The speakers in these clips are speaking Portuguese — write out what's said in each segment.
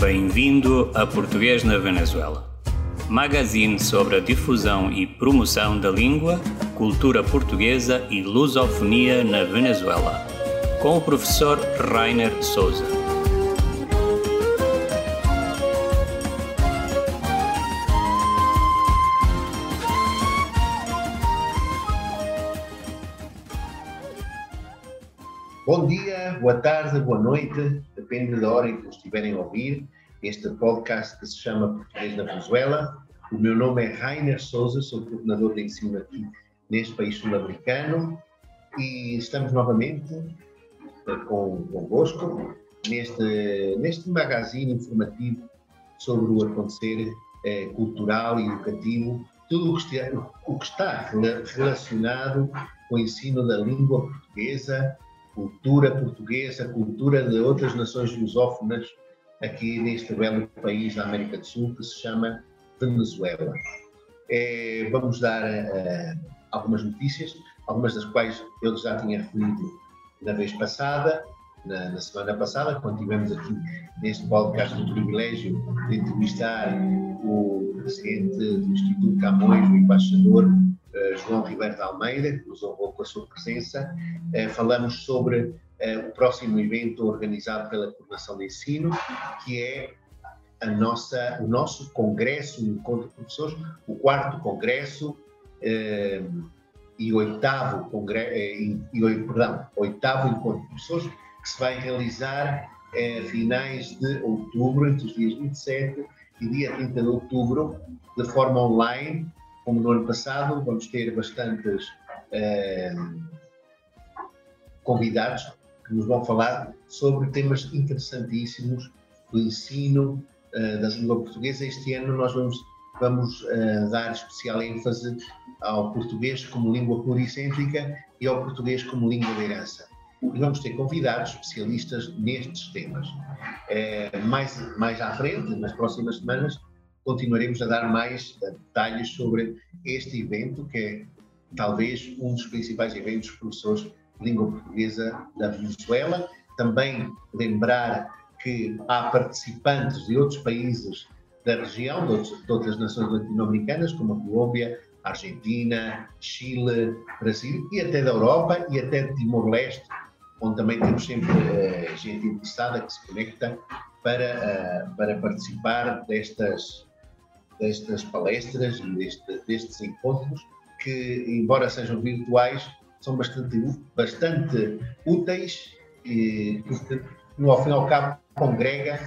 Bem-vindo a Português na Venezuela. Magazine sobre a difusão e promoção da língua, cultura portuguesa e lusofonia na Venezuela. Com o professor Rainer Souza. Bom dia, boa tarde, boa noite, depende da hora em que estiverem a ouvir este podcast que se chama Português na Venezuela. O meu nome é Rainer Souza, sou coordenador de ensino aqui neste país sul-americano e estamos novamente eh, com, convosco neste, neste magazine informativo sobre o acontecer eh, cultural e educativo, tudo o que, o que está relacionado com o ensino da língua portuguesa, cultura portuguesa, cultura de outras nações lusófonas aqui neste belo país da América do Sul que se chama Venezuela. É, vamos dar uh, algumas notícias, algumas das quais eu já tinha referido na vez passada, na, na, semana passada, quando tivemos aqui neste podcast o privilégio de entrevistar o presidente do Instituto Camões, o embaixador João Ribeiro de Almeida, que nos honrou com a sua presença. Eh, falamos sobre eh, o próximo evento organizado pela Coordenação de Ensino, que é a nossa, o nosso congresso, o encontro de professores, o quarto congresso e oitavo congresso, e, e, perdão, oitavo encontro de professores, que se vai realizar a finais de outubro, entre os dias 27 e dia 30 de outubro, de forma online, como no ano passado, vamos ter bastantes eh, convidados que nos vão falar sobre temas interessantíssimos do ensino eh, da língua portuguesa. Este ano nós vamos, vamos eh, dar especial ênfase ao português como língua pluricêntrica e ao português como língua de herança. E vamos ter convidados especialistas nestes temas. mais, mais à frente, nas próximas semanas, continuaremos a dar mais detalhes sobre este evento, que é talvez um dos principais eventos dos professores de língua portuguesa da Venezuela. Também lembrar que há participantes de outros países da região, de, outras nações latino-americanas, como a Colômbia, a Argentina, Chile, Brasil e até da Europa e até de Timor-Leste, onde também temos sempre uh, gente interessada que se conecta para, uh, para participar destas, destas palestras e deste, destes encontros, que, embora sejam virtuais, são bastante, bastante úteis e, porque, ao fim e ao cabo, congrega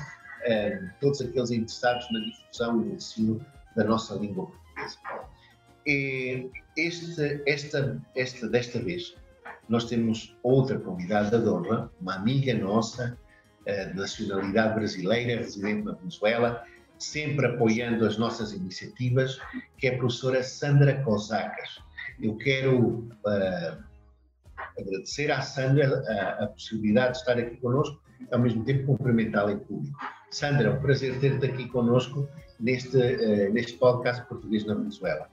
eh, todos aqueles interessados na difusão e no ensino da nossa língua portuguesa. E este, esta, esta, desta vez, nós temos outra convidada de honra, uma amiga nossa, eh, de nacionalidade brasileira, residente na Venezuela, sempre apoiando as nossas iniciativas, que é a professora Sandra Cosacas. Eu quero uh, agradecer à Sandra a, a, possibilidade de estar aqui conosco, ao mesmo tempo cumprimentá-la em público. Sandra, é um prazer ter-te aqui conosco neste, uh, neste podcast Português na Venezuela.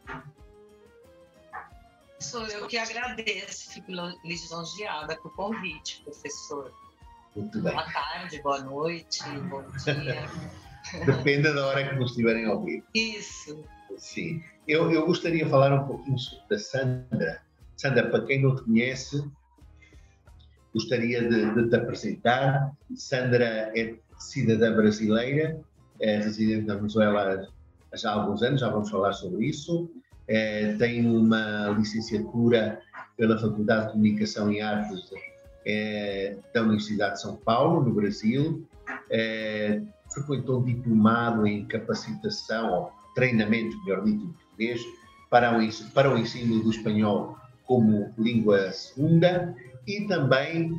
Sou eu que agradeço, fico lisonjeada com o convite, professor. Muito bem. Boa tarde, boa noite, bom dia. Depende da hora que nos estiverem a ouvir. Isso. Sim. Eu, eu gostaria de falar um pouquinho sobre a Sandra. Sandra, para quem não te conhece, gostaria de, de te apresentar. Sandra é cidadã brasileira, é residente na Venezuela há já alguns anos, já vamos falar sobre isso. É, tem uma licenciatura pela Faculdade de Comunicação e Artes é, da Universidade de São Paulo, no Brasil. É, frequentou diplomado em capacitação, ou treinamento, melhor dito, em português, para o, para o ensino do espanhol como língua segunda e também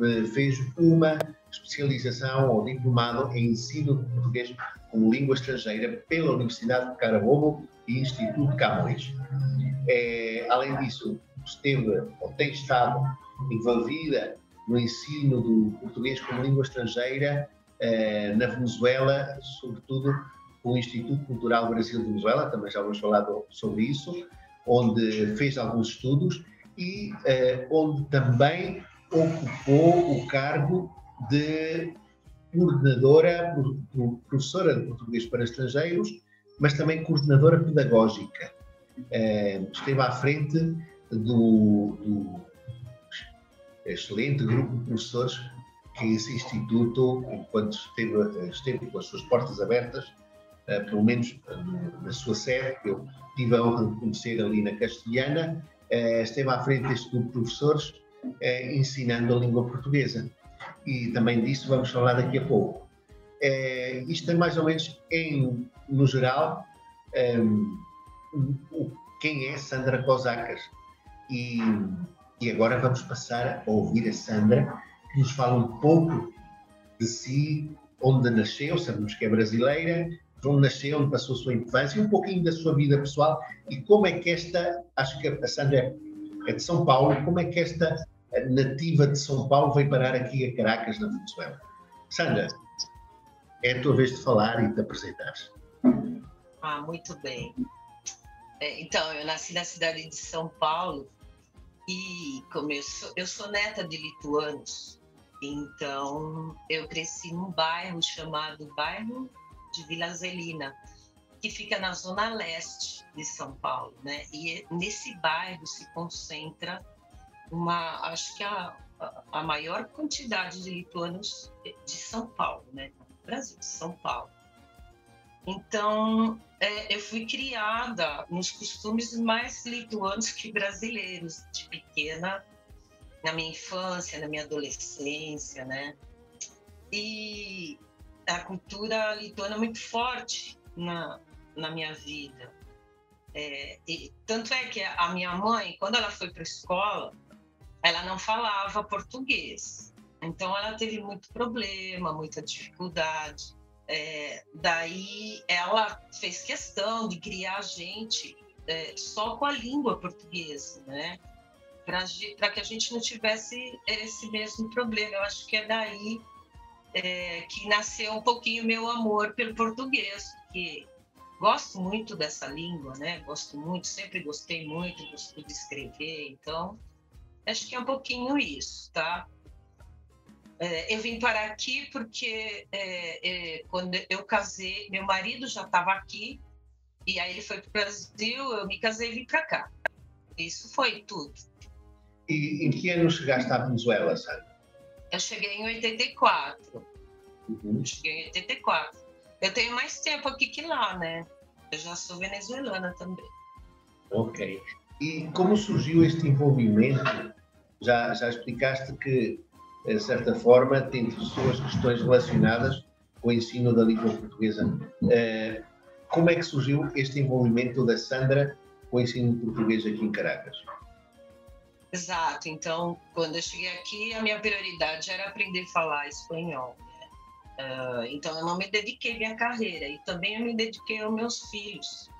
eh, fez uma especialização ou diplomado em ensino de português como língua estrangeira pela Universidade de Carabobo e Instituto Camões. É, além disso, esteve ou tem estado envolvida no ensino do português como língua estrangeira na Venezuela, sobretudo com o Instituto Cultural Brasil de Venezuela, também já vamos falar sobre isso, onde fez alguns estudos e eh, onde também ocupou o cargo de coordenadora, professora de português para estrangeiros, mas também coordenadora pedagógica. Eh, esteve à frente do, do excelente grupo de professores que esse Instituto, enquanto esteve, esteve com as suas portas abertas, uh, pelo menos uh, na sua sede, que eu tive a honra de conhecer ali na Castelhana, uh, esteve à frente deste grupo de professores ensinando a língua portuguesa. E também disso vamos falar daqui a pouco. isto é mais ou menos, em, no geral, um, quem é Sandra Cosacas. E, e agora vamos passar a ouvir a Sandra nos fala um pouco de si, onde nasceu, sabemos que é brasileira, onde nasceu, onde passou a sua infância, um pouquinho da sua vida pessoal e como é que esta, acho que a Sandra é de São Paulo, como é que esta nativa de São Paulo veio parar aqui a Caracas, na Venezuela. Sandra, é a tua vez de falar e de apresentar. Ah, muito bem. É, então, eu nasci na cidade de São Paulo e como eu sou, eu sou neta de lituanos, então, eu cresci num bairro chamado Bairro de Vila Zelina, que fica na zona leste de São Paulo, né? E nesse bairro se concentra uma, acho que a, a maior quantidade de lituanos de São Paulo, né? Brasil, de São Paulo. Então, é, eu fui criada nos costumes mais lituanos que brasileiros. De pequena, na minha infância, na minha adolescência, né? E a cultura lituana é muito forte na, na minha vida. É, e, tanto é que a minha mãe, quando ela foi para a escola, ela não falava português. Então ela teve muito problema, muita dificuldade. É, daí ela fez questão de criar gente é, só com a língua portuguesa, né? Para que a gente não tivesse esse mesmo problema. Eu acho que é daí é, que nasceu um pouquinho meu amor pelo português, porque gosto muito dessa língua, né? Gosto muito, sempre gostei muito, gosto de escrever, então acho que é um pouquinho isso, tá? É, eu vim para aqui porque é, é quando eu casei, meu marido já estava aqui e aí ele foi para o Brasil, eu me casei e vim para cá. Isso foi tudo. E em que ano chegaste à Venezuela, Sandra? Eu cheguei em 84. Uhum. Cheguei em 84. Eu tenho mais tempo aqui que lá, né? Eu já sou venezuelana também. Ok. E como surgiu este envolvimento? Já, já explicaste que, de certa forma, tem suas questões relacionadas com o ensino da língua portuguesa. Uh, como é que surgiu este envolvimento da Sandra com o ensino português aqui em Caracas? Exato. Então, quando eu cheguei aqui, a minha prioridade era aprender a falar espanhol. Uh, então, eu não me dediquei à minha carreira e também eu me dediquei aos meus filhos.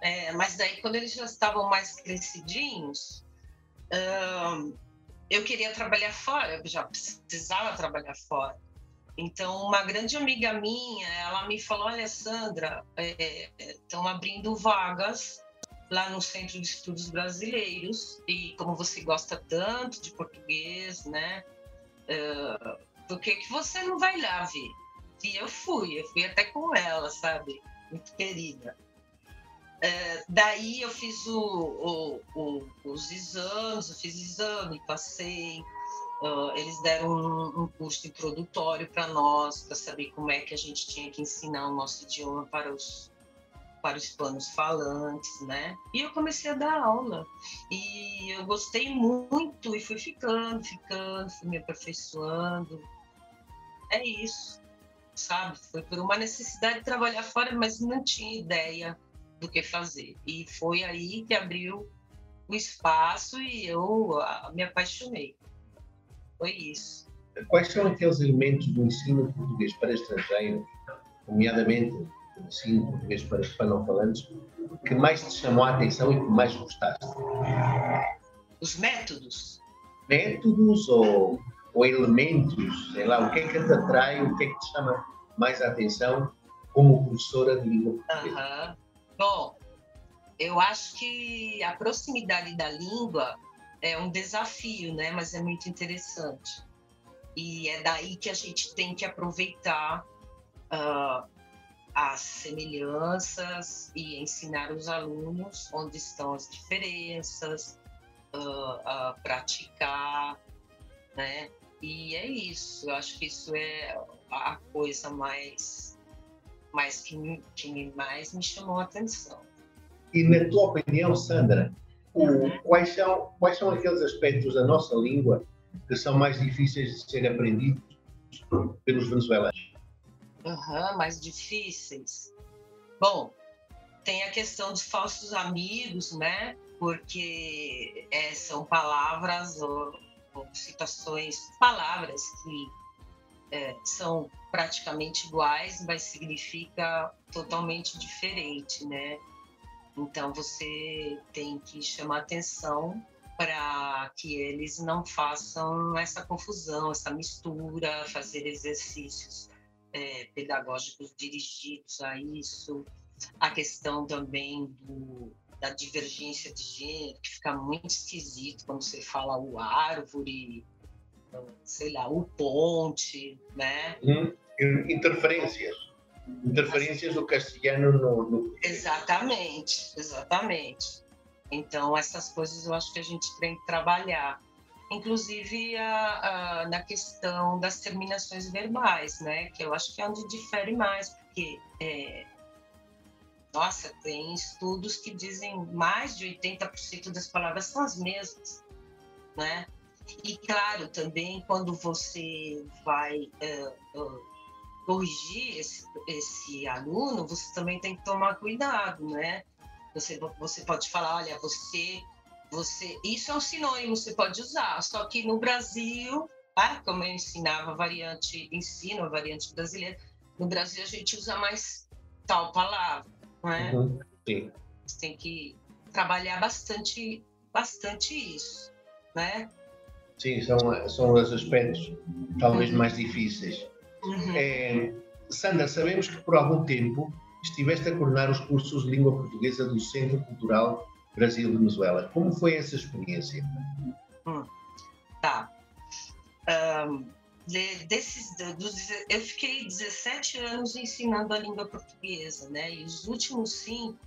É, mas daí, quando eles já estavam mais crescidinhos, uh, eu queria trabalhar fora, eu já precisava trabalhar fora. Então, uma grande amiga minha, ela me falou, olha, Sandra, estão é, abrindo vagas lá no Centro de Estudos Brasileiros e como você gosta tanto de português, né? Uh, por que, que você não vai lá ver? E eu fui, eu fui até com ela, sabe? Muito querida. Uh, daí eu fiz o, o, o, os exames, eu fiz exame, passei. Uh, eles deram um, um curso introdutório para nós, para saber como é que a gente tinha que ensinar o nosso idioma para os para os hispanos falantes, né? E eu comecei a dar aula. E eu gostei muito e fui ficando, ficando, fui me aperfeiçoando. É isso, sabe? Foi por uma necessidade de trabalhar fora, mas não tinha ideia do que fazer. E foi aí que abriu o espaço e eu ah, me apaixonei. Foi isso. Quais são aqueles elementos do ensino português para estrangeiros, nomeadamente ensino português para hispanofalantes, que mais te chamou a atenção e que mais gostaste? Os métodos. Métodos ou, ou elementos, sei lá, o que é que te atrai, o que é que te chama mais a atenção como professora de língua portuguesa? Uhum. Bom, eu acho que a proximidade da língua é um desafio, né? Mas é muito interessante. E é daí que a gente tem que aproveitar uh, as semelhanças e ensinar os alunos onde estão as diferenças, uh, uh, praticar, né? E é isso, eu acho que isso é a coisa mais, mais que, que mais me chamou a atenção. E na tua opinião, Sandra, o, quais, são, quais são aqueles aspectos da nossa língua que são mais difíceis de ser aprendidos pelos venezuelanos? Uhum, mais difíceis. Bom, tem a questão dos falsos amigos, né? Porque é, são palavras ou, ou, citações, palavras que é, são praticamente iguais, mas significa totalmente diferente, né? Então você tem que chamar atenção para que eles não façam essa confusão, essa mistura, fazer exercícios é, pedagógicos dirigidos a isso, a questão também do, da divergência de gênero, que fica muito esquisito quando você fala o árvore, sei lá, o ponte, né? Hum, interferências interferências do castelhano no, no... Exatamente, exatamente. Então, essas coisas eu acho que a gente tem que trabalhar. Inclusive a, a, na questão das terminações verbais, né? Que eu acho que é onde difere mais, porque, é, nossa, tem estudos que dizem mais de 80% das palavras são as mesmas, né? E, claro, também quando você vai... Uh, uh, corrigir esse, esse aluno, você também tem que tomar cuidado, né? Você, você pode falar, olha, você, você, isso é um sinônimo, você pode usar. Só que no Brasil, ah, como eu ensinava a variante, ensino a variante brasileira, no Brasil a gente usa mais tal palavra, não é? Uhum, sim. Você tem que trabalhar bastante, bastante isso, né? Sim, são, são os aspectos talvez mais difíceis. Uhum. É, Sandra, sabemos que por algum tempo estiveste a coordenar os cursos de língua portuguesa do Centro Cultural Brasil-Venezuela. Como foi essa experiência? Hum, tá. Um, de, desses, dos, eu fiquei 17 anos ensinando a língua portuguesa, né? E os últimos cinco,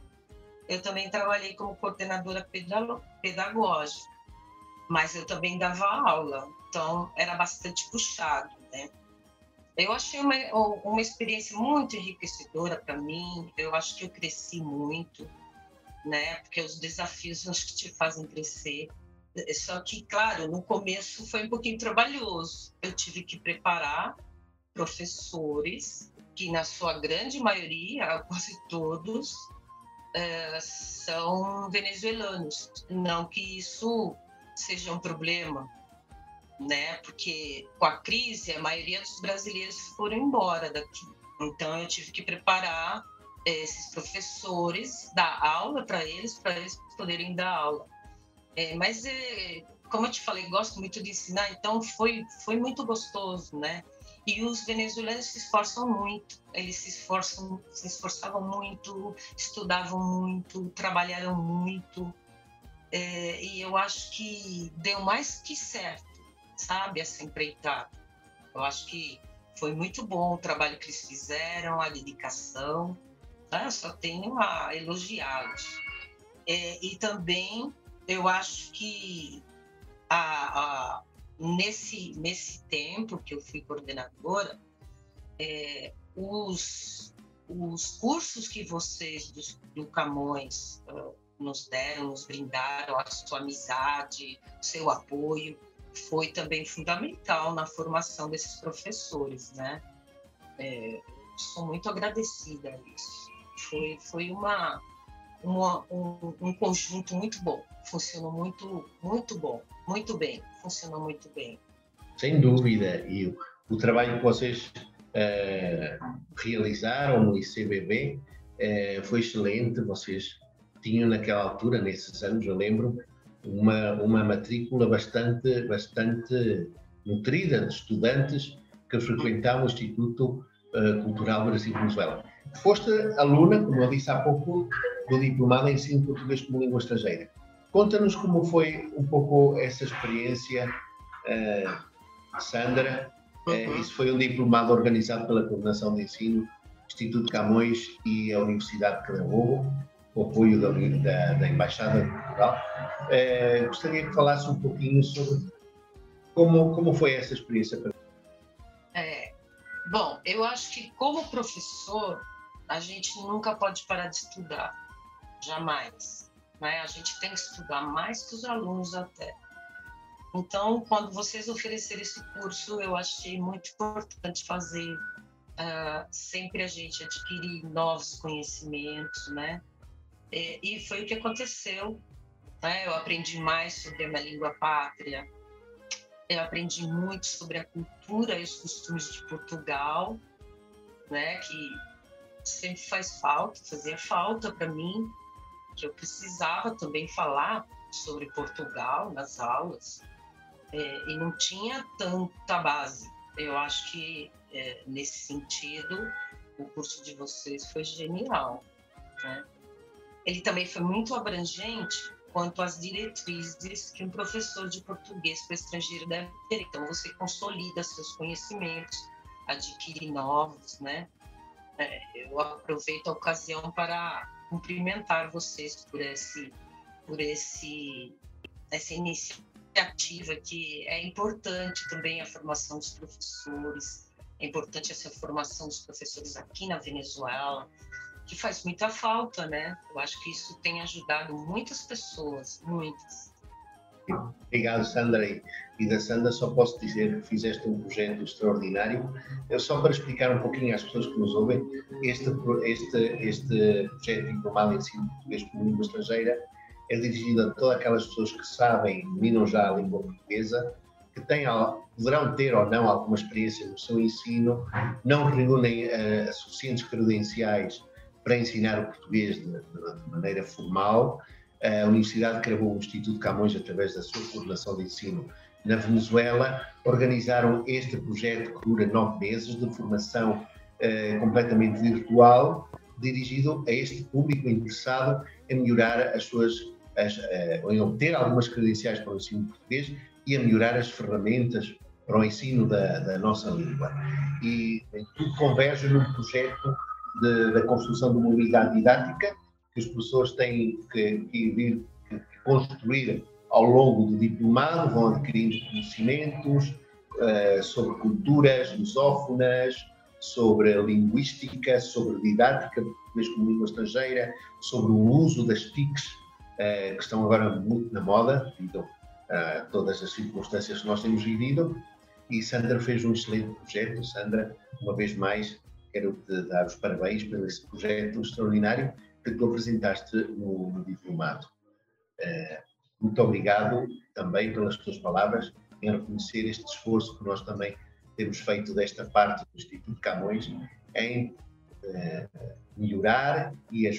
eu também trabalhei como coordenadora pedagógica, mas eu também dava aula, então era bastante puxado, né? Eu achei uma, uma experiência muito enriquecedora para mim. Eu acho que eu cresci muito, né? Porque os desafios acho que te fazem crescer. Só que, claro, no começo foi um pouquinho trabalhoso. Eu tive que preparar professores, que na sua grande maioria, quase todos, é, são venezuelanos. Não que isso seja um problema, né? Porque com a crise, a maioria dos brasileiros foram embora daqui. Então, eu tive que preparar esses professores, dar aula para eles, para eles poderem dar aula. É, mas, é, como eu te falei, gosto muito de ensinar, então foi, foi muito gostoso, né? E os venezuelanos se esforçam muito, eles se esforçam, se esforçavam muito, estudavam muito, trabalharam muito. É, e eu acho que deu mais que certo sabe, essa empreitada. Eu acho que foi muito bom o trabalho que eles fizeram, a dedicação. Eu só tenho a elogiá-los. É, e também eu acho que a, a, nesse, nesse tempo que eu fui coordenadora, é, os, os cursos que vocês do, do Camões uh, nos deram, nos brindaram, a sua amizade, seu apoio, foi também fundamental na formação desses professores, né? É, sou muito agradecida a isso. Foi, foi uma, uma um, um, conjunto muito bom. Funcionou muito, muito bom, muito bem. Funcionou muito bem. Sem dúvida. E o, o trabalho que vocês uh, realizaram no ICBB uh, foi excelente. Vocês tinham naquela altura, nesses anos, eu lembro, uma, uma matrícula bastante, bastante nutrida de estudantes que frequentavam o Instituto uh, Cultural Brasil-Venezuela. Foste aluna, como eu disse há pouco, do Diplomado em Ensino Português como Língua Estrangeira. Conta-nos como foi um pouco essa experiência, uh, Sandra, Uhum. isso foi um diplomado organizado pela Coordenação de Ensino, Instituto Camões e a Universidade de Carabobo, com o apoio da, da, da Embaixada de Portugal. gostaria que falasse um pouquinho sobre como, como foi essa experiência para é, Bom, eu acho que como professor, a gente nunca pode parar de estudar, jamais. Né? A gente tem que estudar mais que os alunos até. Então, quando vocês ofereceram esse curso, eu achei muito importante fazer. Uh, sempre a gente adquirir novos conhecimentos, né? E, e foi o que aconteceu. Né? Eu aprendi mais sobre a minha língua pátria, eu aprendi muito sobre a cultura e os costumes de Portugal, né, que sempre faz falta, fazia falta para mim, que eu precisava também falar sobre Portugal nas aulas, é, e não tinha tanta base. Eu acho que, é, nesse sentido, o curso de vocês foi genial. Né? Ele também foi muito abrangente, quanto às diretrizes que um professor de português para estrangeiro deve ter. Então, você consolida seus conhecimentos, adquire novos, né? É, eu aproveito a ocasião para cumprimentar vocês por esse, por esse, essa iniciativa que é importante também a formação dos professores, é importante essa formação dos professores aqui na Venezuela, que faz muita falta, né? Eu acho que isso tem ajudado muitas pessoas, muitas. Obrigado, Sandra. E da Sandra só posso dizer que fizeste um projeto extraordinário. Eu só para explicar um pouquinho às pessoas que nos ouvem, este, este, este projeto Diplomado em Ensino Português como Língua Estrangeira é dirigido a todas aquelas pessoas que sabem, dominam já a língua portuguesa, que têm, poderão ter ou não alguma experiência no seu ensino, não reúnem uh, suficientes credenciais para ensinar o português de, de maneira formal. A Universidade Cravou o Instituto Camões, através da sua coordenação de ensino na Venezuela, organizaram este projeto que dura nove meses de formação eh, completamente virtual, dirigido a este público interessado em melhorar as suas, as, eh, em obter algumas credenciais para o ensino português e a melhorar as ferramentas para o ensino da, da nossa língua. E tudo converge num projeto da construção de uma unidade didática que os professores têm que, que vir que construir ao longo do diplomado, vão adquirindo conhecimentos uh, sobre culturas lusófonas, sobre linguística, sobre didática português como língua estrangeira, sobre o uso das TICs, uh, que estão agora muito na moda, devido a todas as circunstâncias que nós temos vivido. E Sandra fez um excelente projeto. Sandra, uma vez mais, quero te dar os parabéns pelo esse projeto extraordinário que tu apresentaste no, no diplomado. Uh, muito obrigado também pelas tuas palavras em reconhecer este esforço que nós também temos feito desta parte do Instituto Camões em uh, melhorar e,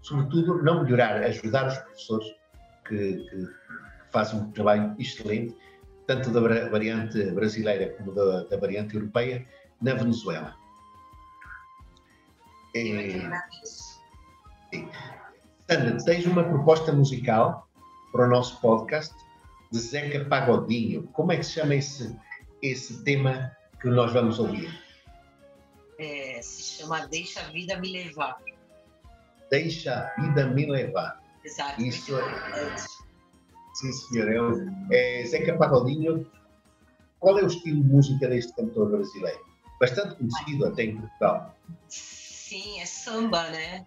sobretudo, não melhorar, ajudar os professores que, que fazem um trabalho excelente, tanto da variante brasileira como da, da variante europeia, na Venezuela. É... Sandra, tens uma proposta musical para o nosso podcast de Zeca Pagodinho. Como é que se chama esse, esse tema que nós vamos ouvir? É, se chama Deixa a Vida Me Levar. Deixa a Vida Me Levar. Exato. Isso é... Sim, senhor. É, é, Zeca Pagodinho, qual é o estilo de música deste cantor brasileiro? Bastante conhecido até em Portugal. Sim, é samba, né?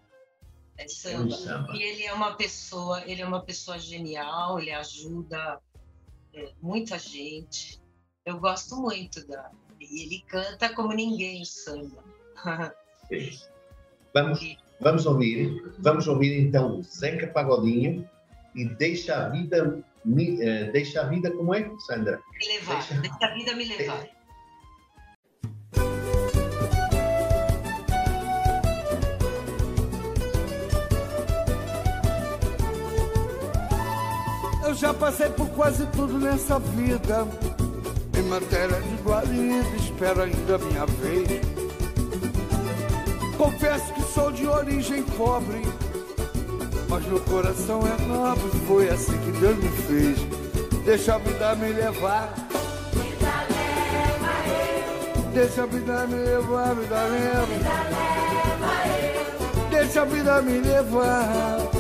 É samba. É samba. E ele é uma pessoa, ele é uma pessoa genial, ele ajuda é, muita gente. Eu gosto muito da. E ele canta como ninguém o samba. vamos, vamos ouvir, vamos ouvir então Zeca Pagodinho e deixa a vida me, uh, deixa a vida como é, Sandra? Me levar, deixa, deixa a vida me levar. Eu já passei por quase tudo nessa vida. Em matéria de guarida, espero ainda a minha vez. Confesso que sou de origem pobre, mas meu coração é nobre. Foi assim que Deus me fez. Deixa a vida me levar. Vida leva eu. Deixa a vida me levar, vida leva. Deixa a vida me levar.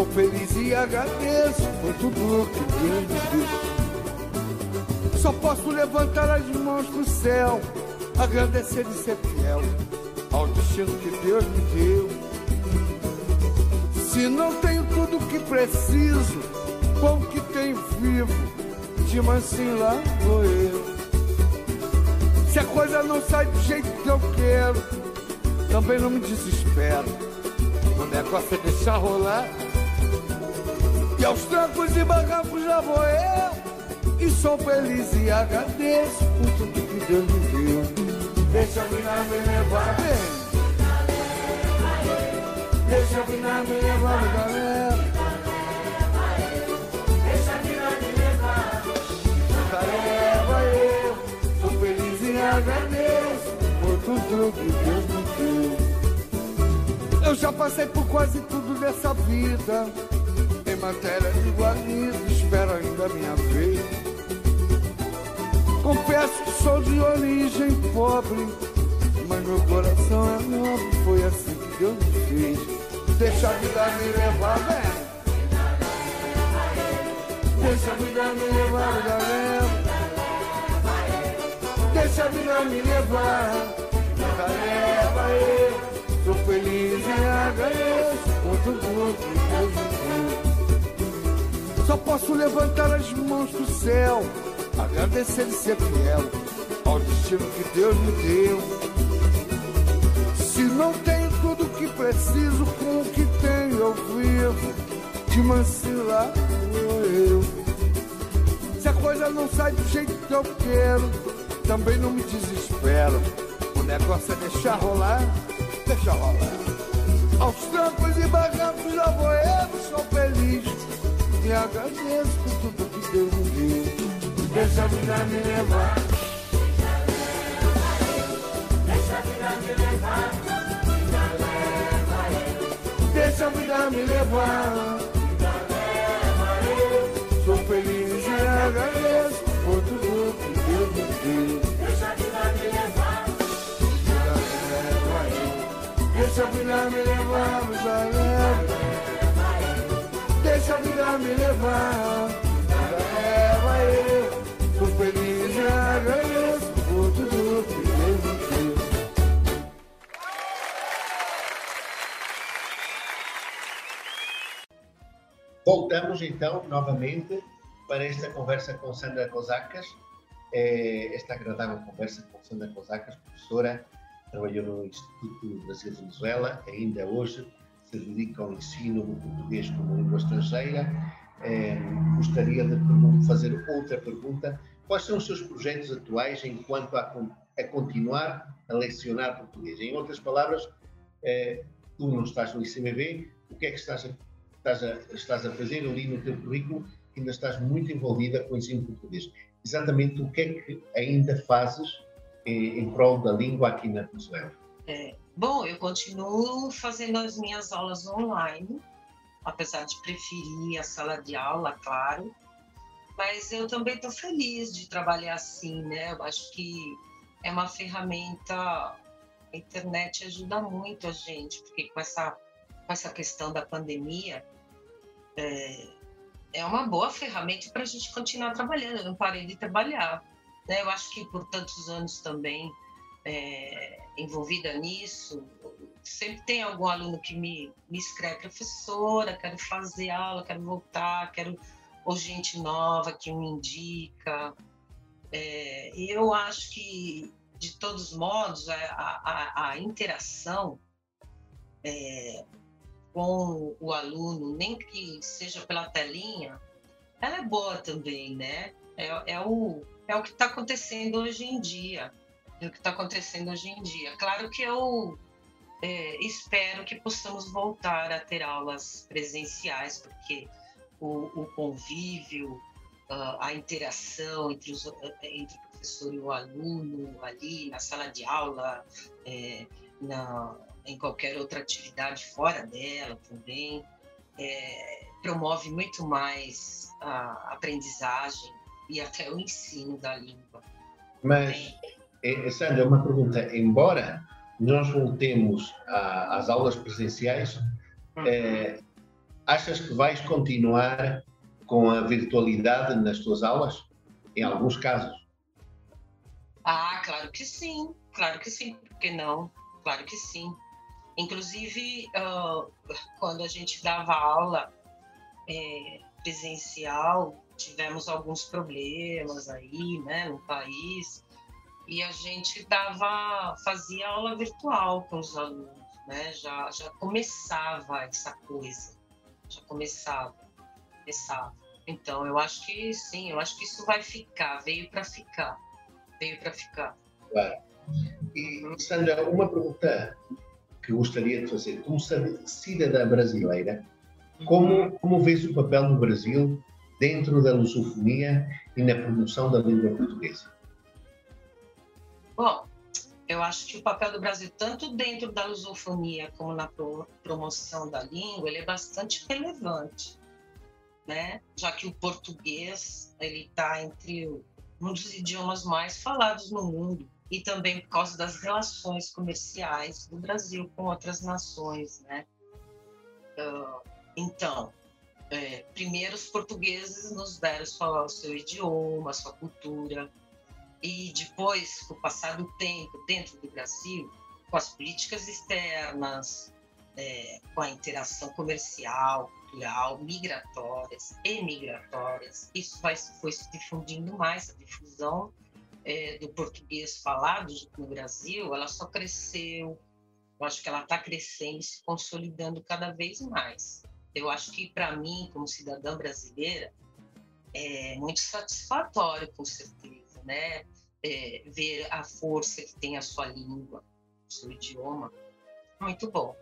Sou feliz e agradeço por tudo que Deus me deu. Só posso levantar as mãos pro céu, agradecer e ser fiel ao destino que Deus me deu. Se não tenho tudo que preciso, com o que tenho vivo, de mansinho lá vou eu. Se a coisa não sai do jeito que eu quero, também não me desespero. O negócio é deixar rolar. E aos trancos e barrancos já vou eu. E sou feliz e agradeço por tudo que Deus me deu. Deixa a vida me levar bem. Deixa a vida me levar, galera. Deixa vida me levar. Leva eu. Me. Eu já passei por quase tudo nessa vida. Matéria de guarida, espero ainda a minha vez. Confesso que sou de origem pobre, mas meu coração é nobre. Foi assim que Deus me fez. Deixa a vida me levar, vem. Deixa a vida me levar, galera. Deixa a vida me levar. Posso levantar as mãos do céu agradecer e ser fiel ao destino que Deus me deu. Se não tenho tudo que preciso, com o que tenho eu vivo, de mansinho lá eu. Se a coisa não sai do jeito que eu quero, também não me desespero. O negócio é deixar rolar, deixar rolar. Aos trancos e barrancos já vou eu, sou feliz. E agradeço por tudo que Deus me deu. Deixa a vida me levar. Deixa a vida me levar. Deixa a vida me levar. Sou feliz e agradeço por tudo que Deus me deu. Deixa a vida me levar. Deixa a vida me levar, vida leva. Deixa a vida me levar. Leva eu. Tô feliz tudo que. Voltamos então novamente para esta conversa com Sandra Cosacas, eh, esta agradável conversa com Sandra Cosacas, professora, trabalhou no Instituto Brasil Venezuela, ainda hoje se dedica ao ensino do português como língua estrangeira. Eh, gostaria de fazer outra pergunta. Quais são os seus projetos atuais enquanto a, a continuar a lecionar português? Em outras palavras, eh, tu não estás no ICBB, o que é que estás a estás a, estás a fazer ali no teu currículo, que ainda estás muito envolvida com o ensino português. Exatamente o que é que ainda fazes em, em prol da língua aqui na Venezuela? Bom, eu continuo fazendo as minhas aulas online, apesar de preferir a sala de aula, claro, mas eu também estou feliz de trabalhar assim, né? Eu acho que é uma ferramenta, a internet ajuda muito a gente, porque com essa com essa questão da pandemia, é, é uma boa ferramenta para a gente continuar trabalhando. Eu não parei de trabalhar. Né? Eu acho que por tantos anos também é, envolvida nisso, sempre tem algum aluno que me, me escreve, professora, quero fazer aula, quero voltar, quero ou gente nova que me indica. É, eu acho que, de todos modos, a, a, a interação é, com o aluno, nem que seja pela telinha, ela é boa também, né? É, é o, é o que está acontecendo hoje em dia. É o que está acontecendo hoje em dia. Claro que eu é, espero que possamos voltar a ter aulas presenciais, porque o, o convívio, a interação entre, os, entre o professor e o aluno ali na sala de aula, é, na, em qualquer outra atividade fora dela também, é, promove muito mais a aprendizagem e até o ensino da língua. Mas, Sandra, uma pergunta. Embora nós voltemos a, às aulas presenciais, uhum. é, achas que vais continuar com a virtualidade nas tuas aulas? Em alguns casos? Ah, claro que sim. Claro que sim. Por que não? Claro que sim. Inclusive, uh, quando a gente dava aula é, presencial, tivemos alguns problemas aí, né, no país, e a gente dava, fazia aula virtual com os alunos, né, já, já começava essa coisa, já começava, começava. Então, eu acho que sim, eu acho que isso vai ficar, veio para ficar, veio para ficar. Claro. E, Sandra, uma pergunta que gostaria de fazer. Como cidadã brasileira, como, como vês o papel do Brasil dentro da lusofonia e na promoção da língua portuguesa? Bom, eu acho que o papel do Brasil, tanto dentro da lusofonia como na promoção da língua, ele é bastante relevante, né? Já que o português ele está entre um dos idiomas mais falados no mundo e também por causa das relações comerciais do Brasil com outras nações, né? Uh, então, é, primeiro os portugueses nos deram falar o seu idioma, a sua cultura, e depois, com o passar do tempo dentro do Brasil, com as políticas externas, é, com a interação comercial, cultural, migratórias e migratórias, isso vai, foi se difundindo mais, a difusão é, do português falado no Brasil, ela só cresceu, eu acho que ela está crescendo e se consolidando cada vez mais. Eu acho que, para mim, como cidadã brasileira, é muito satisfatório, com certeza, né? É, ver a força que tem a sua língua, o seu idioma. Muito bom.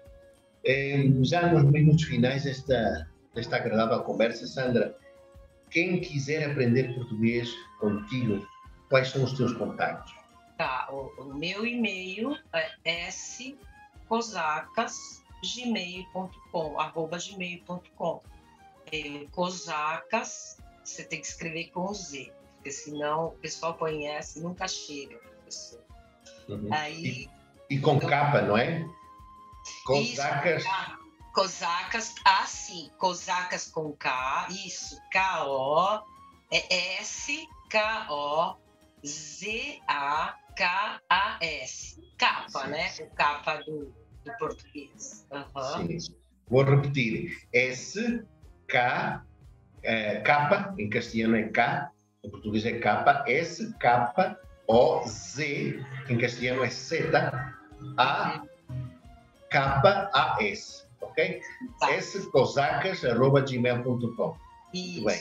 É, já nos minutos finais desta, desta agradável conversa, Sandra, quem quiser aprender português contigo, quais são os teus contatos? Tá, o, o meu e-mail é scosacas.gmail.com, arroba gmail.com. É, cosacas, você tem que escrever com Z, porque senão o pessoal conhece nunca chega, professor. Uhum. Aí, e, e, com capa, não é? Cosacas. Cosacas, ah, sim, cosacas com K, isso, K-O, é S-K-O, Z-A-K-A-S. Capa, Sim. né? O capa do, do português. Uhum. Sim. Vou repetir. S, K, é, capa, em castelhano é K, em português é capa, S, K, O, Z, em castelhano é Z, A, K, A, S. Ok? Tá. S, cosacas.gmail.com. Muito bem.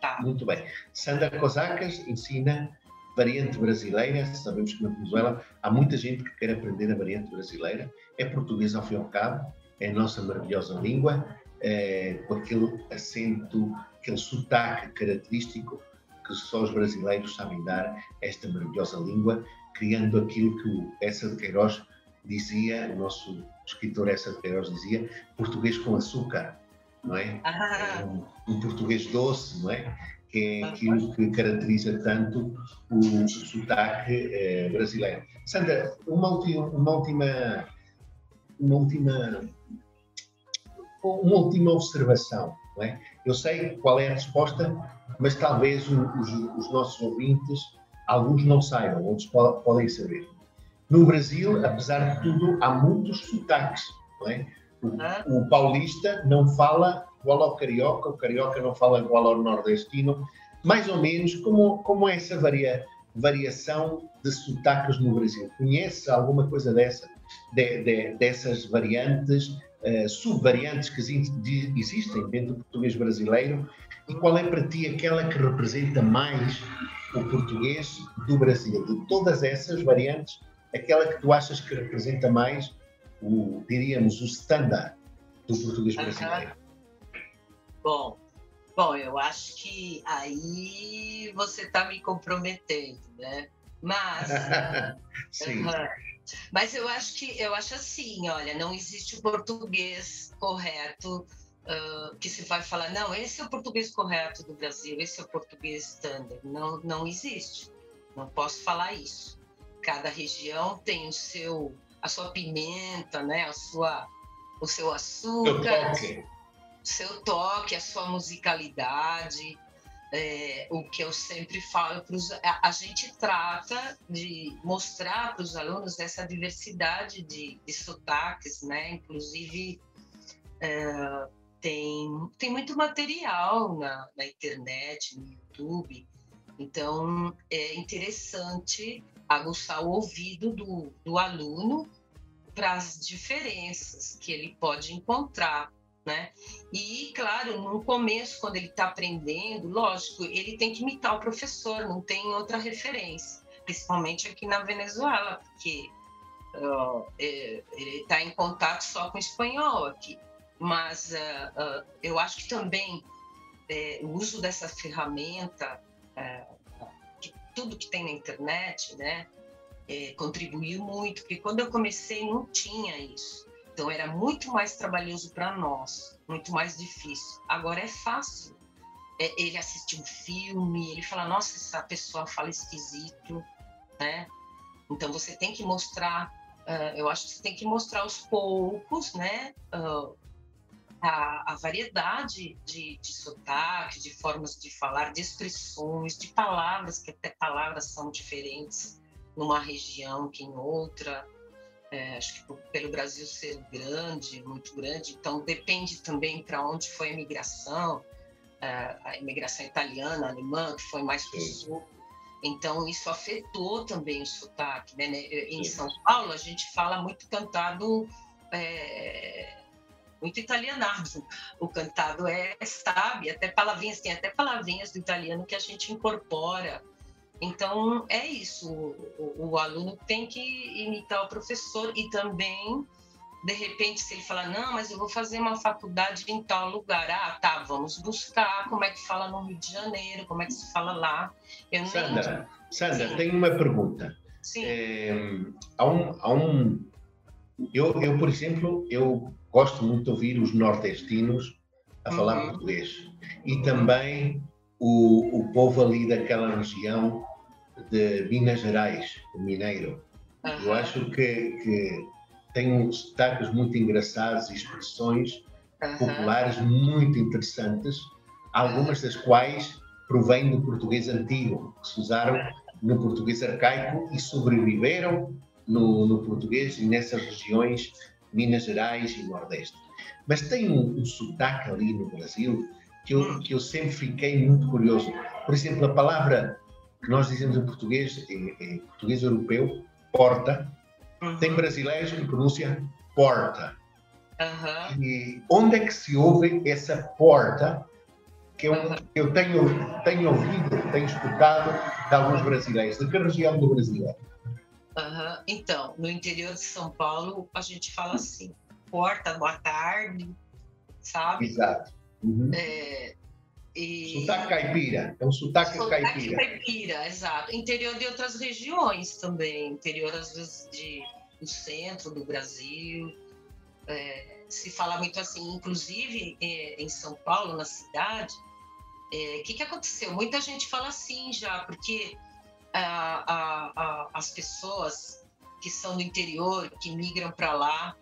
Tá. Muito bem. Sandra Cosacas ensina variante brasileira. Sabemos que na Venezuela há muita gente que quer aprender a variante brasileira. É português ao fim e ao cabo, é a nossa maravilhosa língua, é, com aquele acento, aquele sotaque característico que só os brasileiros sabem dar esta maravilhosa língua, criando aquilo que o Essa de Queiroz dizia, o nosso escritor Essa de Queiroz dizia, português com açúcar não é? Ah. é um, um, português doce, não é? Que é aquilo que caracteriza tanto o, o sotaque eh, brasileiro. Sandra, uma última, uma última, uma última, uma última observação, não é? Eu sei qual é a resposta, mas talvez os, os nossos ouvintes, alguns não saibam, outros podem saber. No Brasil, apesar de tudo, há muitos sotaques, não é? O, o, paulista não fala igual ao carioca, o carioca não fala igual ao nordestino, mais ou menos como, como é essa varia, variação de sotaques no Brasil. Conhece alguma coisa dessa, de, de, dessas variantes, uh, subvariantes que existem dentro do português brasileiro? E qual é para ti aquela que representa mais o português do Brasil? De todas essas variantes, aquela que tu achas que representa mais o, diríamos, o standard do português brasileiro? Bom, bom, eu acho que aí você está me comprometendo, né? Mas, Sim. Mas eu acho que eu acho assim, olha, não existe o português correto uh, que se vai falar, não, esse é o português correto do Brasil, esse é o português standard. Não, não existe. não posso falar isso. Cada região tem o seu, a sua pimenta, né? A sua, o seu açúcar, o seu, seu toque, a sua musicalidade. É, o que eu sempre falo para os a, gente trata de mostrar para os alunos essa diversidade de, de sotaques, né? Inclusive é, tem, tem muito material na, na internet, no YouTube, então é interessante aguçar o ouvido do, do aluno para as diferenças que ele pode encontrar, né? E, claro, no começo, quando ele está aprendendo, lógico, ele tem que imitar o professor, não tem outra referência, principalmente aqui na Venezuela, porque uh, ele está em contato só com o espanhol aqui mas uh, uh, eu acho que também uh, o uso dessa ferramenta, que tudo que tem na internet, né, contribuiu muito, porque quando eu comecei não tinha isso. Então era muito mais trabalhoso para nós, muito mais difícil. Agora é fácil. É, ele assistir um filme, ele fala, nossa, essa pessoa fala esquisito, né? Então você tem que mostrar, uh, eu acho que você tem que mostrar aos poucos, né? Uh, a, a variedade de, de sotaque, de formas de falar, de expressões, de palavras, que até palavras são diferentes numa região que em outra. É, acho que pelo Brasil ser grande, muito grande, então depende também para onde foi a imigração, é, a imigração italiana, alemã, que foi mais para o sul. Então, isso afetou também o sotaque. Né? Em São Paulo, a gente fala muito cantado é, muito italianado. O cantado é, sabe, até palavrinhas, tem até palavrinhas do italiano que a gente incorpora. Então, é isso. O, o aluno tem que imitar o professor e também, de repente, se ele falar, não, mas eu vou fazer uma faculdade em tal lugar. Ah, tá, vamos buscar como é que fala no Rio de Janeiro, como é que se fala lá. Eu Sandra. Sandra tenho uma pergunta. Sim. É, há um, há um eu, eu, por exemplo, eu gosto muito de ouvir os nordestinos a falar uhum. português e também o, o povo ali daquela região de Minas Gerais, o mineiro. Uhum. Eu acho que, que tem sotaques muito engraçados e expressões uhum. populares muito interessantes, algumas das quais provêm do português antigo, que se usaram no português arcaico e sobreviveram no, no português e nessas regiões Minas Gerais e Nordeste. Mas tem um, um sotaque ali no Brasil que eu, que eu sempre fiquei muito curioso. Por exemplo, a palavra que nós dizemos em português, em, em português europeu, porta, uhum. tem brasileiros que pronunciam porta. Uhum. E onde é que se ouve essa porta que eu, uhum. eu tenho, tenho ouvido, tenho escutado de alguns brasileiros? De que região do Brasil é? Uhum. Então, no interior de São Paulo, a gente fala assim, porta, boa tarde, sabe? Exato. Uhum. É, e... Sotaque caipira, é um sotaque, sotaque caipira. caipira, exato. Interior de outras regiões também, interior às vezes de, do centro do Brasil. É, se fala muito assim, inclusive é, em São Paulo, na cidade, o é, que, que aconteceu? Muita gente fala assim já, porque a, a, as pessoas que são do interior, que migram para lá,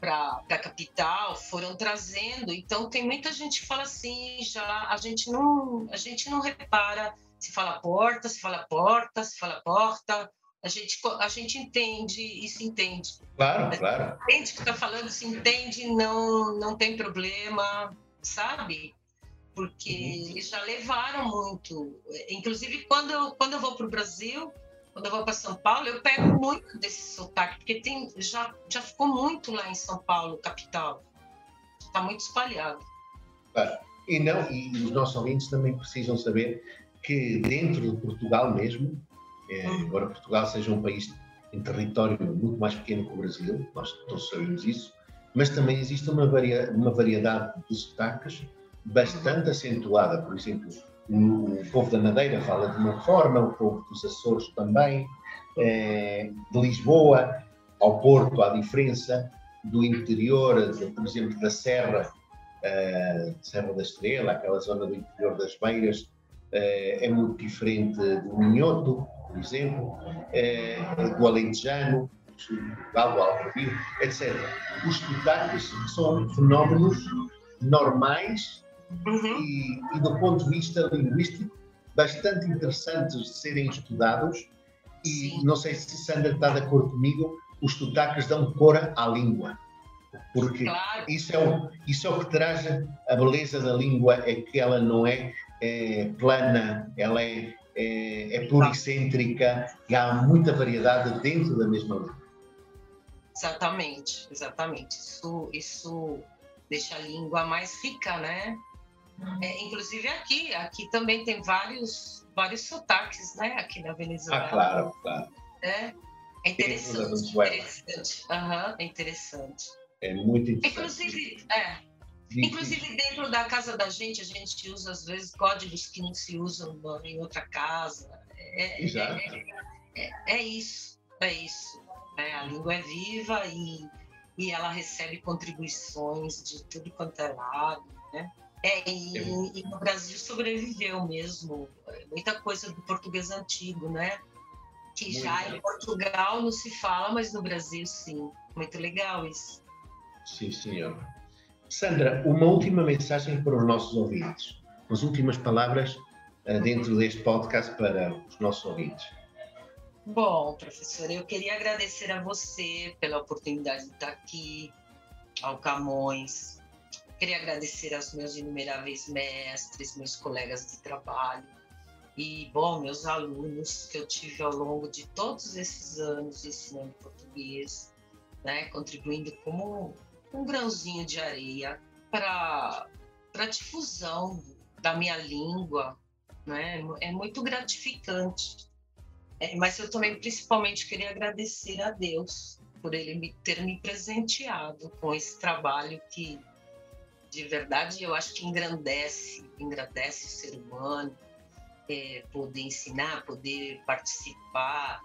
para a capital, foram trazendo. Então tem muita gente que fala assim, já a gente não a gente não repara se fala porta, se fala porta, se fala porta. A gente, a gente entende e se entende. Claro, claro. Entende que está falando, se entende, não, não tem problema, sabe? porque uhum. eles já levaram muito. Inclusive, quando eu, quando eu vou para o Brasil, quando eu vou para São Paulo, eu pego muito desse sotaque, porque tem, já, já ficou muito lá em São Paulo, capital. Está muito espalhado. Claro. E, não, e os nossos ouvintes também precisam saber que dentro de Portugal mesmo, é, uhum. embora Portugal seja um país em território muito mais pequeno que o Brasil, nós todos sabemos isso, mas também existe uma, varia, uma variedade de sotaques bastante acentuada. Por exemplo, o povo da Madeira fala de uma forma, o povo dos Açores também, é, de Lisboa ao Porto há diferença, do interior, de, por exemplo, da Serra, é, Serra da Estrela, aquela zona do interior das Beiras, é, é muito diferente do Minhoto, por exemplo, é, do alentejano, do Algarvio, etc. Os sotaques são fenómenos normais uhum. e, e, do ponto de vista linguístico, bastante interessantes de serem estudados. E Sim. não sei se Sandra está de acordo comigo, os sotaques dão cor à língua. Porque claro. isso, é o, isso é o que traz a beleza da língua, é que ela não é, é plana, ela é, é, é pluricêntrica e há muita variedade dentro da mesma língua. Exatamente, exatamente. Isso, isso deixa a língua mais rica, né? É, inclusive aqui, aqui também tem vários, vários sotaques, né? Aqui na Venezuela. Ah, claro, claro. É, é interessante, interessante. Uhum, é interessante. É muito interessante. Inclusive, é, inclusive dentro da casa da gente, a gente usa às vezes códigos que não se usam em outra casa. É, Exato. É, é, é isso, é isso. É, a língua é viva e, e ela recebe contribuições de tudo quanto é lado, né? É, e, e, no Brasil sobreviveu mesmo muita coisa do português antigo, né? Que Muito já em Portugal não se fala, mas no Brasil sim. Muito legal isso. Sim, senhor. Sandra, uma última mensagem para os nossos ouvintes. As últimas palavras uh, dentro deste podcast para os nossos ouvintes. Bom, professora, eu queria agradecer a você pela oportunidade de estar aqui, ao Camões. Queria agradecer aos meus inumeráveis mestres, meus colegas de trabalho e, bom, meus alunos que eu tive ao longo de todos esses anos ensinando português, né, contribuindo como um grãozinho de areia para a difusão da minha língua. Né? É muito gratificante. É, mas eu também, principalmente, queria agradecer a Deus por ele me, ter me presenteado com esse trabalho que, de verdade, eu acho que engrandece, engrandece o ser humano, é, poder ensinar, poder participar,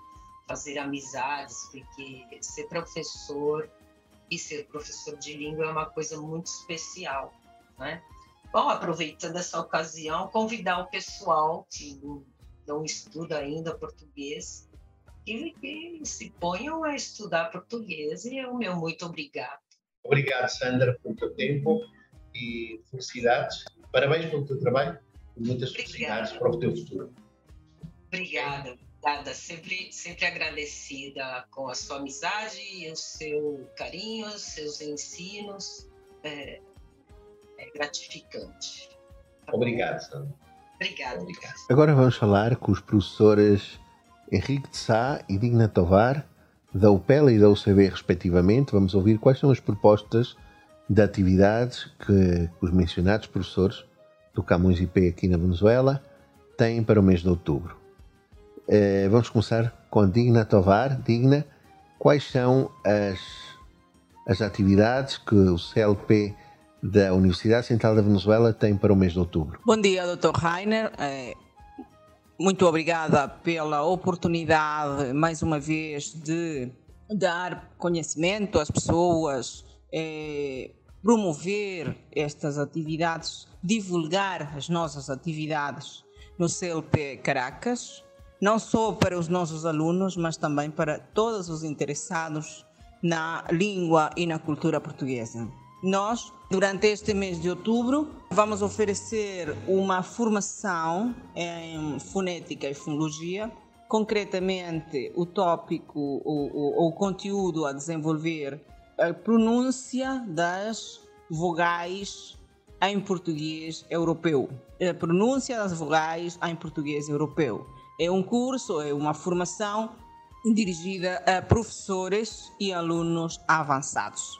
fazer amizades, porque ser professor e ser professor de língua é uma coisa muito especial, né? Bom, aproveitando essa ocasião, convidar o pessoal que não estuda ainda português que, que se ponham a estudar português e o meu muito obrigado. Obrigado, Sandra, pelo teu tempo e felicidades. Parabéns pelo teu trabalho e muitas Obrigada. felicidades para o teu futuro. Obrigada obrigada, sempre, sempre agradecida com a sua amizade e o seu carinho, os seus ensinos. É, é gratificante. Obrigado, Sandra. Obrigada. Obrigado. Agora vamos falar com os professores Henrique de Sá e Digna Tovar, da UPEL e da UCB, respectivamente. Vamos ouvir quais são as propostas de atividades que os mencionados professores do Camões IP aqui na Venezuela têm para o mês de outubro. Eh, vamos começar com Digna Tovar. Digna, quais são as, as atividades que o CLP da Universidade Central da Venezuela tem para o mês de outubro? Bom dia, Dr. Rainer. Eh, muito obrigada pela oportunidade, mais uma vez, de dar conhecimento às pessoas, eh, promover estas atividades, divulgar as nossas atividades no CLP Caracas não só para os nossos alunos, mas também para todos os interessados na língua e na cultura portuguesa. Nós, durante este mês de outubro, vamos oferecer uma formação em fonética e fonologia. Concretamente, o tópico ou o conteúdo a desenvolver a pronúncia das vogais em português europeu. A pronúncia das vogais em português europeu. É um curso, é uma formação dirigida a professores e alunos avançados.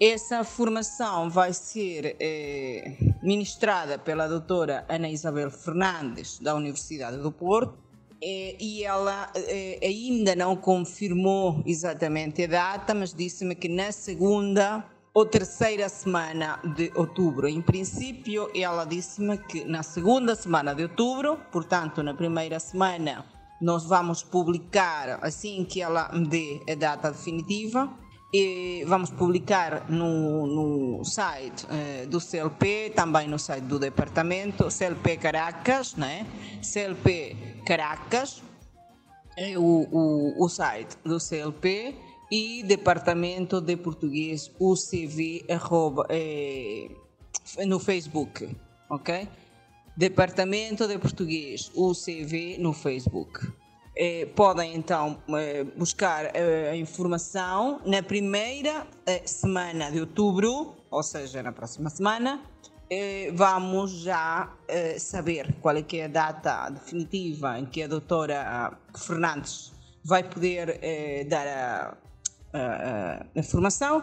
Essa formação vai ser eh, ministrada pela doutora Ana Isabel Fernandes, da Universidade do Porto, e ela eh, ainda não confirmou exatamente a data, mas disse-me que na segunda ou terceira semana de outubro. Em princípio, ela disse-me que na segunda semana de outubro, portanto, na primeira semana, nós vamos publicar assim que ela me dê a data definitiva. E vamos publicar no, no site eh, do CLP, também no site do departamento, CLP Caracas, né? CLP Caracas, é o, o, o site do CLP e Departamento de Português UCV arroba, é, no Facebook, ok? Departamento de Português UCV no Facebook. É, podem então buscar a informação na primeira semana de outubro, ou seja, na próxima semana, vamos já saber qual é, é a data definitiva em que a doutora Fernandes vai poder dar a, a, a informação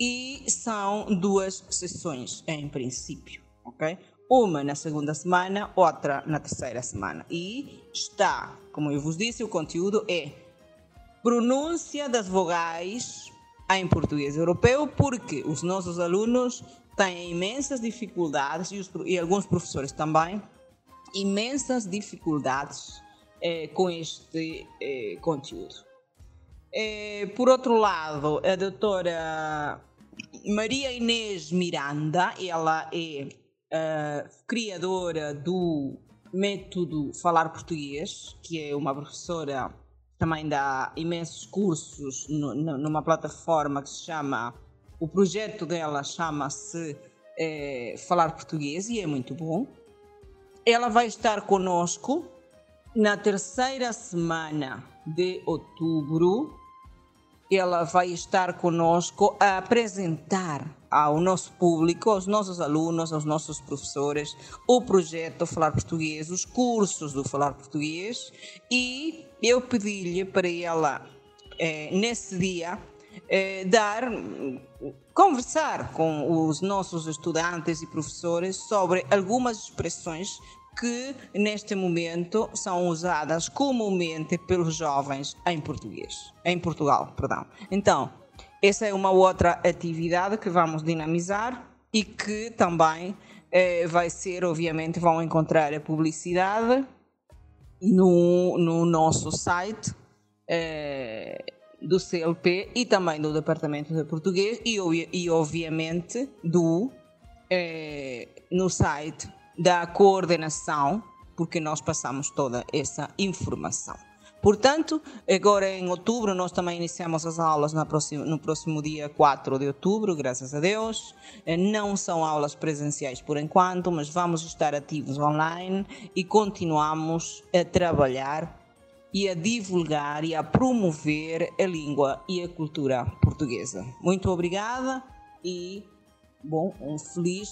e são duas sessões em princípio, ok? Uma na segunda semana, outra na terceira semana. E está, como eu vos disse, o conteúdo é pronúncia das vogais em português europeu, porque os nossos alunos têm imensas dificuldades, e, os, e alguns professores também, imensas dificuldades eh, com este eh, conteúdo. Eh, por outro lado, a doutora Maria Inês Miranda, ela é criadora do método Falar Português, que é uma professora também dá imensos cursos no, numa plataforma que se chama, o projeto dela chama-se é, Falar Português e é muito bom. Ela vai estar conosco na terceira semana de outubro ela vai estar conosco a apresentar ao nosso público, aos nossos alunos, aos nossos professores, o projeto Falar Português, os cursos do Falar Português e eu pedi-lhe para ela, eh, nesse dia, eh, dar, conversar com os nossos estudantes e professores sobre algumas expressões que neste momento são usadas comumente pelos jovens em português, em Portugal, perdão. Então, essa é uma outra atividade que vamos dinamizar e que também eh, vai ser, obviamente, vão encontrar a publicidade no, no nosso site eh, do CLP e também do Departamento de Português e, e obviamente, do eh, no site da coordenação, porque nós passamos toda essa informação. Portanto, agora em outubro, nós também iniciamos as aulas no próximo, no próximo dia 4 de outubro, graças a Deus. Eh, não são aulas presenciais por enquanto, mas vamos estar ativos online e continuamos a trabalhar e a divulgar e a promover a língua e a cultura portuguesa. Muito obrigada e, bom, um feliz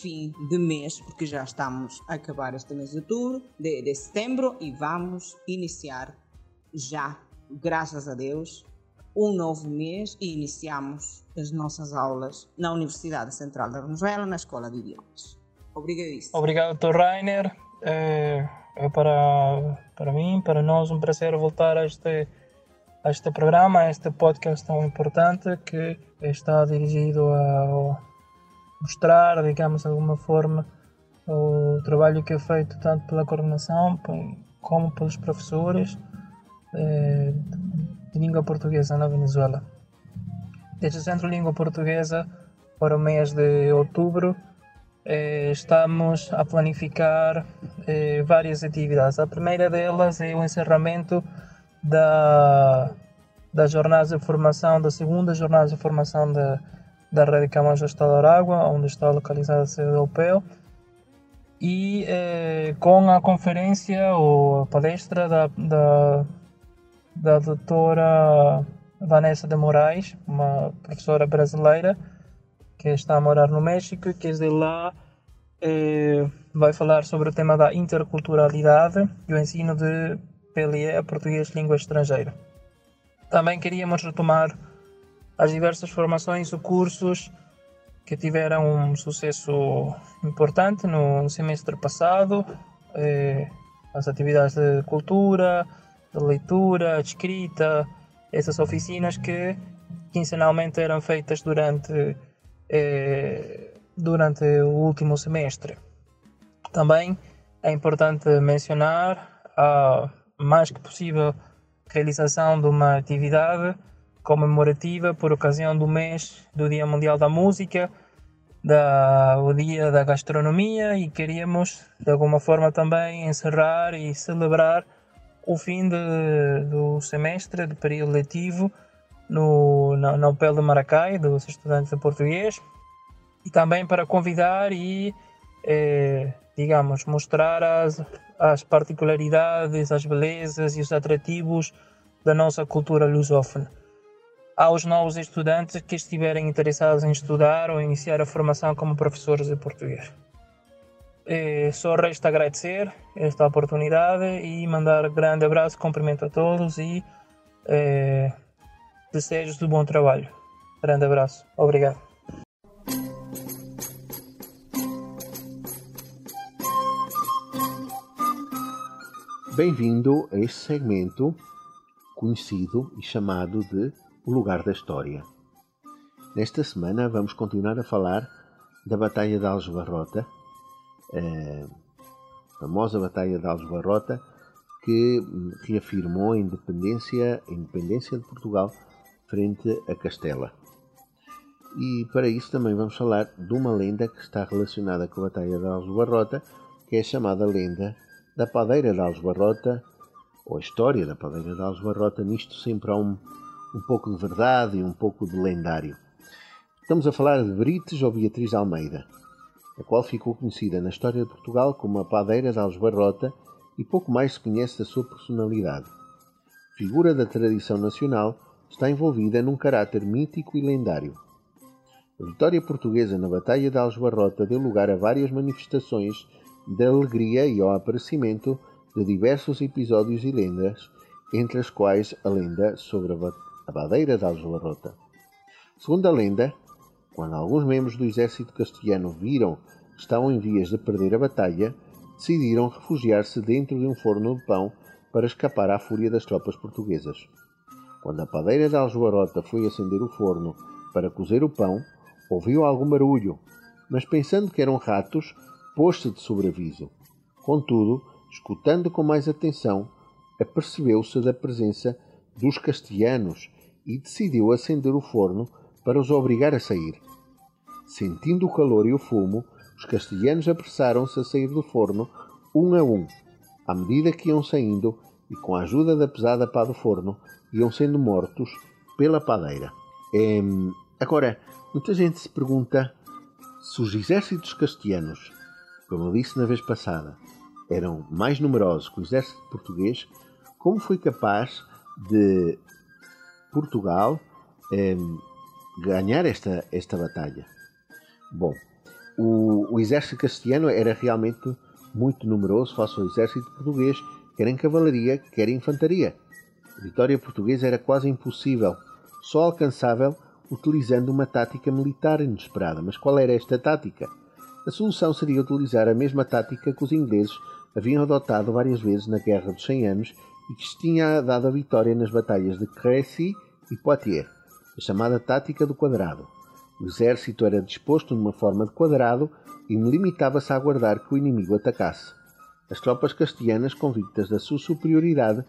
fim de mês, porque já estamos a acabar este mês de outubro, de, de setembro, e vamos iniciar já, graças a Deus, um novo mês e iniciamos as nossas aulas na Universidade Central da Venezuela, na Escola de Idiomas. Obrigadíssimo. Obrigado, Dr. Rainer. É, é, para, para mim, para nós, um prazer voltar a este, a este programa, a este podcast tão importante que está dirigido ao mostrar, digamos, de alguma forma, o trabalho que é feito tanto pela coordenação como pelos professores eh, de língua portuguesa na Venezuela. Desde o Centro de Língua Portuguesa, para o mês de outubro, estamos a planificar eh, várias atividades. A primeira delas é o encerramento da, das jornadas de formação, da segunda jornada de formação da da Rede Camões do Estado de Aragua, onde está localizada a sede europeu, e eh, com a conferência ou a palestra da, da, da doutora Vanessa de Moraes, uma professora brasileira que está a morar no México e que desde lá eh, vai falar sobre o tema da interculturalidade e o ensino de PLE, Português Língua Estrangeira. Também queríamos retomar as diversas formações ou cursos que tiveram um sucesso importante no semestre passado, eh, as atividades de cultura, de leitura, de escrita, essas oficinas que quinzenalmente eram feitas durante, eh, durante o último semestre. Também é importante mencionar a mais que possível realização de uma atividade comemorativa por ocasião do mês do Dia Mundial da Música, da, o Dia da Gastronomia e queríamos de alguma forma também encerrar e celebrar o fim de, do semestre, do período letivo, no, na, na UPEL de Maracai, dos estudantes de português, e também para convidar e, eh, digamos, mostrar as, as particularidades, as belezas e os atrativos da nossa cultura lusófona. Aos novos estudantes que estiverem interessados em estudar ou iniciar a formação como professores de português. Eh, só resta agradecer esta oportunidade e mandar grande abraço, cumprimento a todos e eh, desejos de bom trabalho. Grande abraço. Obrigado. Bem-vindo a este segmento conhecido e chamado de O Lugar da História. Nesta semana vamos continuar a falar da Batalha de Aljubarrota, a famosa Batalha de Aljubarrota, que reafirmou a independência, a independência de Portugal frente a Castela. E para isso também vamos falar de uma lenda que está relacionada com a Batalha de Aljubarrota, que é a chamada lenda da Padeira de Aljubarrota, ou a história da Padeira de Aljubarrota, nisto sempre há um, um pouco de verdade e um pouco de lendário. Estamos a falar de Brites ou Beatriz de Almeida, a qual ficou conhecida na história de Portugal como a Padeira de Aljubarrota e pouco mais se conhece da sua personalidade. Figura da tradição nacional, está envolvida num caráter mítico e lendário. A vitória portuguesa na Batalha de Aljubarrota deu lugar a várias manifestações de alegria e ao aparecimento de diversos episódios e lendas, entre as quais a lenda sobre a Badeira de Aljubarrota. Segundo a lenda, quando alguns membros do exército castelhano viram que estavam em vias de perder a batalha, decidiram refugiar-se dentro de um forno de pão para escapar à fúria das tropas portuguesas. Quando a padeira de Aljubarrota foi acender o forno para cozer o pão, ouviu algum barulho, mas pensando que eram ratos, pôs-se de sobreaviso. Contudo, escutando com mais atenção, apercebeu-se da presença dos castelhanos e decidiu acender o forno para os obrigar a sair. Sentindo o calor e o fumo, os castelhanos apressaram-se a sair do forno, um a um, à medida que iam saindo e com a ajuda da pesada pá do forno, iam sendo mortos pela padeira. agora, muita gente se pergunta se os exércitos castelhanos, como eu disse na vez passada, eram mais numerosos que o exército português, como foi capaz de Portugal ganhar esta, esta batalha? Bom, o, o exército castelhano era realmente muito numeroso face ao exército português, quer em cavalaria, quer em infantaria. Vitória portuguesa era quase impossível, só alcançável utilizando uma tática militar inesperada. Mas qual era esta tática? A solução seria utilizar a mesma tática que os ingleses haviam adotado várias vezes na Guerra dos Cem Anos e que tinha dado a vitória nas batalhas de Crécy e Poitiers, a chamada tática do quadrado. O exército era disposto numa forma de quadrado e limitava-se a aguardar que o inimigo atacasse. As tropas castelhanas, convictas da sua superioridade,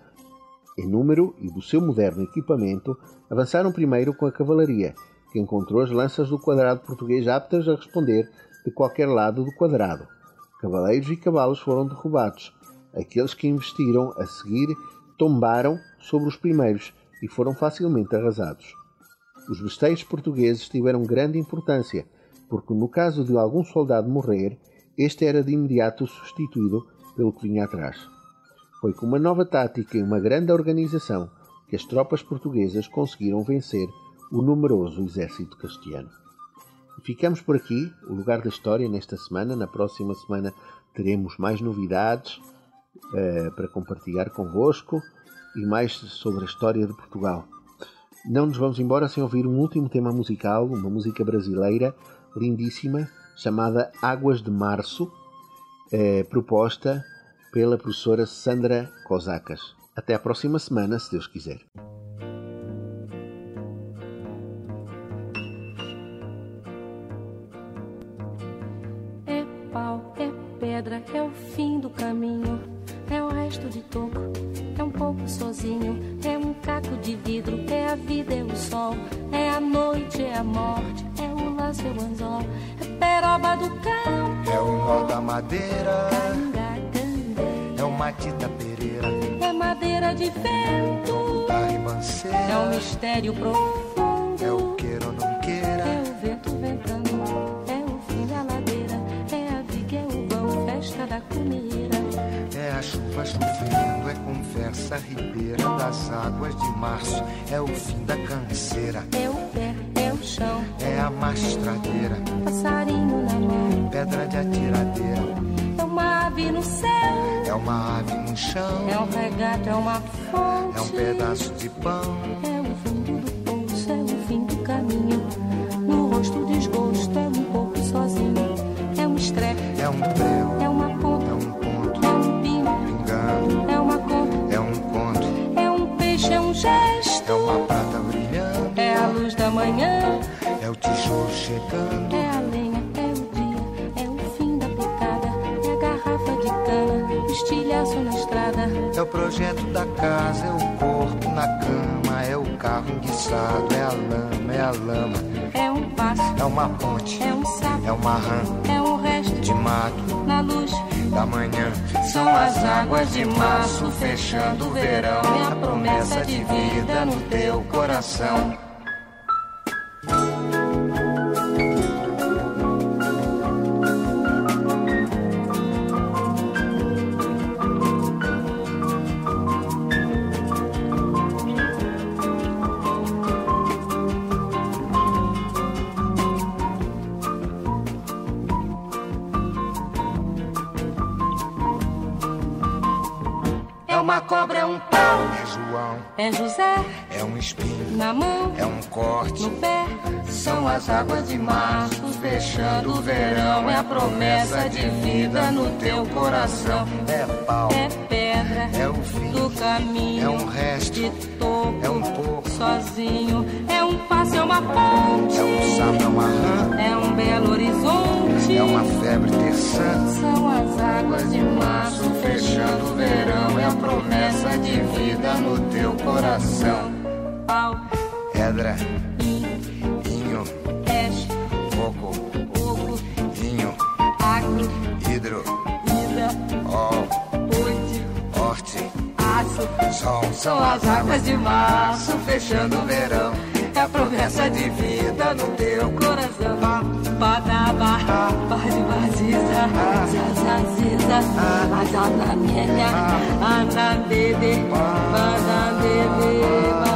em número e do seu moderno equipamento, avançaram primeiro com a cavalaria, que encontrou as lanças do quadrado português aptas a responder de qualquer lado do quadrado. Cavaleiros e cavalos foram derrubados. Aqueles que investiram a seguir tombaram sobre os primeiros e foram facilmente arrasados. Os besteiros portugueses tiveram grande importância, porque no caso de algum soldado morrer, este era de imediato substituído pelo que vinha atrás. Foi com uma nova tática e uma grande organização que as tropas portuguesas conseguiram vencer o numeroso exército castelhano. Ficamos por aqui, o lugar da história, nesta semana. Na próxima semana teremos mais novidades uh, para compartilhar convosco e mais sobre a história de Portugal. Não nos vamos embora sem ouvir um último tema musical, uma música brasileira lindíssima, chamada Águas de Março, uh, proposta pela professora Sandra Cosacas. Até a próxima semana, se Deus quiser. É pau, é pedra, é o fim do caminho, é o resto de toco, é um pouco sozinho, é um caco de vidro, é a vida, é o sol, é a noite, é a morte, é o laço, é o anzol, é peroba do campo, é o nó da madeira. Matita Pereira. É ladeira de vento. Da ribanceira. É um mistério profundo. É o queira ou não queira. É o vento ventando. É o fim da ladeira. É a viga, é o vão, festa da comida. É a chuva chovendo, é conversa ribeira das águas de março. É o fim da canseira. É o pé, é o chão. É a mastradeira. Passarinho na mão. Pedra de atiradeira. É uma ave no céu. É uma ave no chão. É um regato, é uma fonte. É um pedaço de pão. O projeto da casa, é o corpo na cama, é o carro enguiçado, é a lama, é a lama, É um passo. é uma ponte, É um sapo. é uma rã É um resto. de mato Na luz. da manhã. São as águas de março fechando o verão. É a promessa de vida no teu coração. É José é um espinho, na mão, é um corte. no pé. São as águas de março fechando o verão, é a promessa de vida no teu coração. É pau, É pedra é o fim, do caminho. é um resto, de topo. é um pouco, sozinho. É um passo, é uma ponte. é um sapo, é uma rã, É um belo horizonte. é uma febre terçã. São as águas de março Fechando o verão, é a promessa de vida no teu coração. Pau, Pedra, in, inho, peixe, coco, oco, vinho, agro, hidro, vida, ol, horte, aço. sol. São as águas de março fechando o verão. É promessa de vida no teu coração. Badaba, badibaziza, zazaziza, azanamienya, anandede, badandede.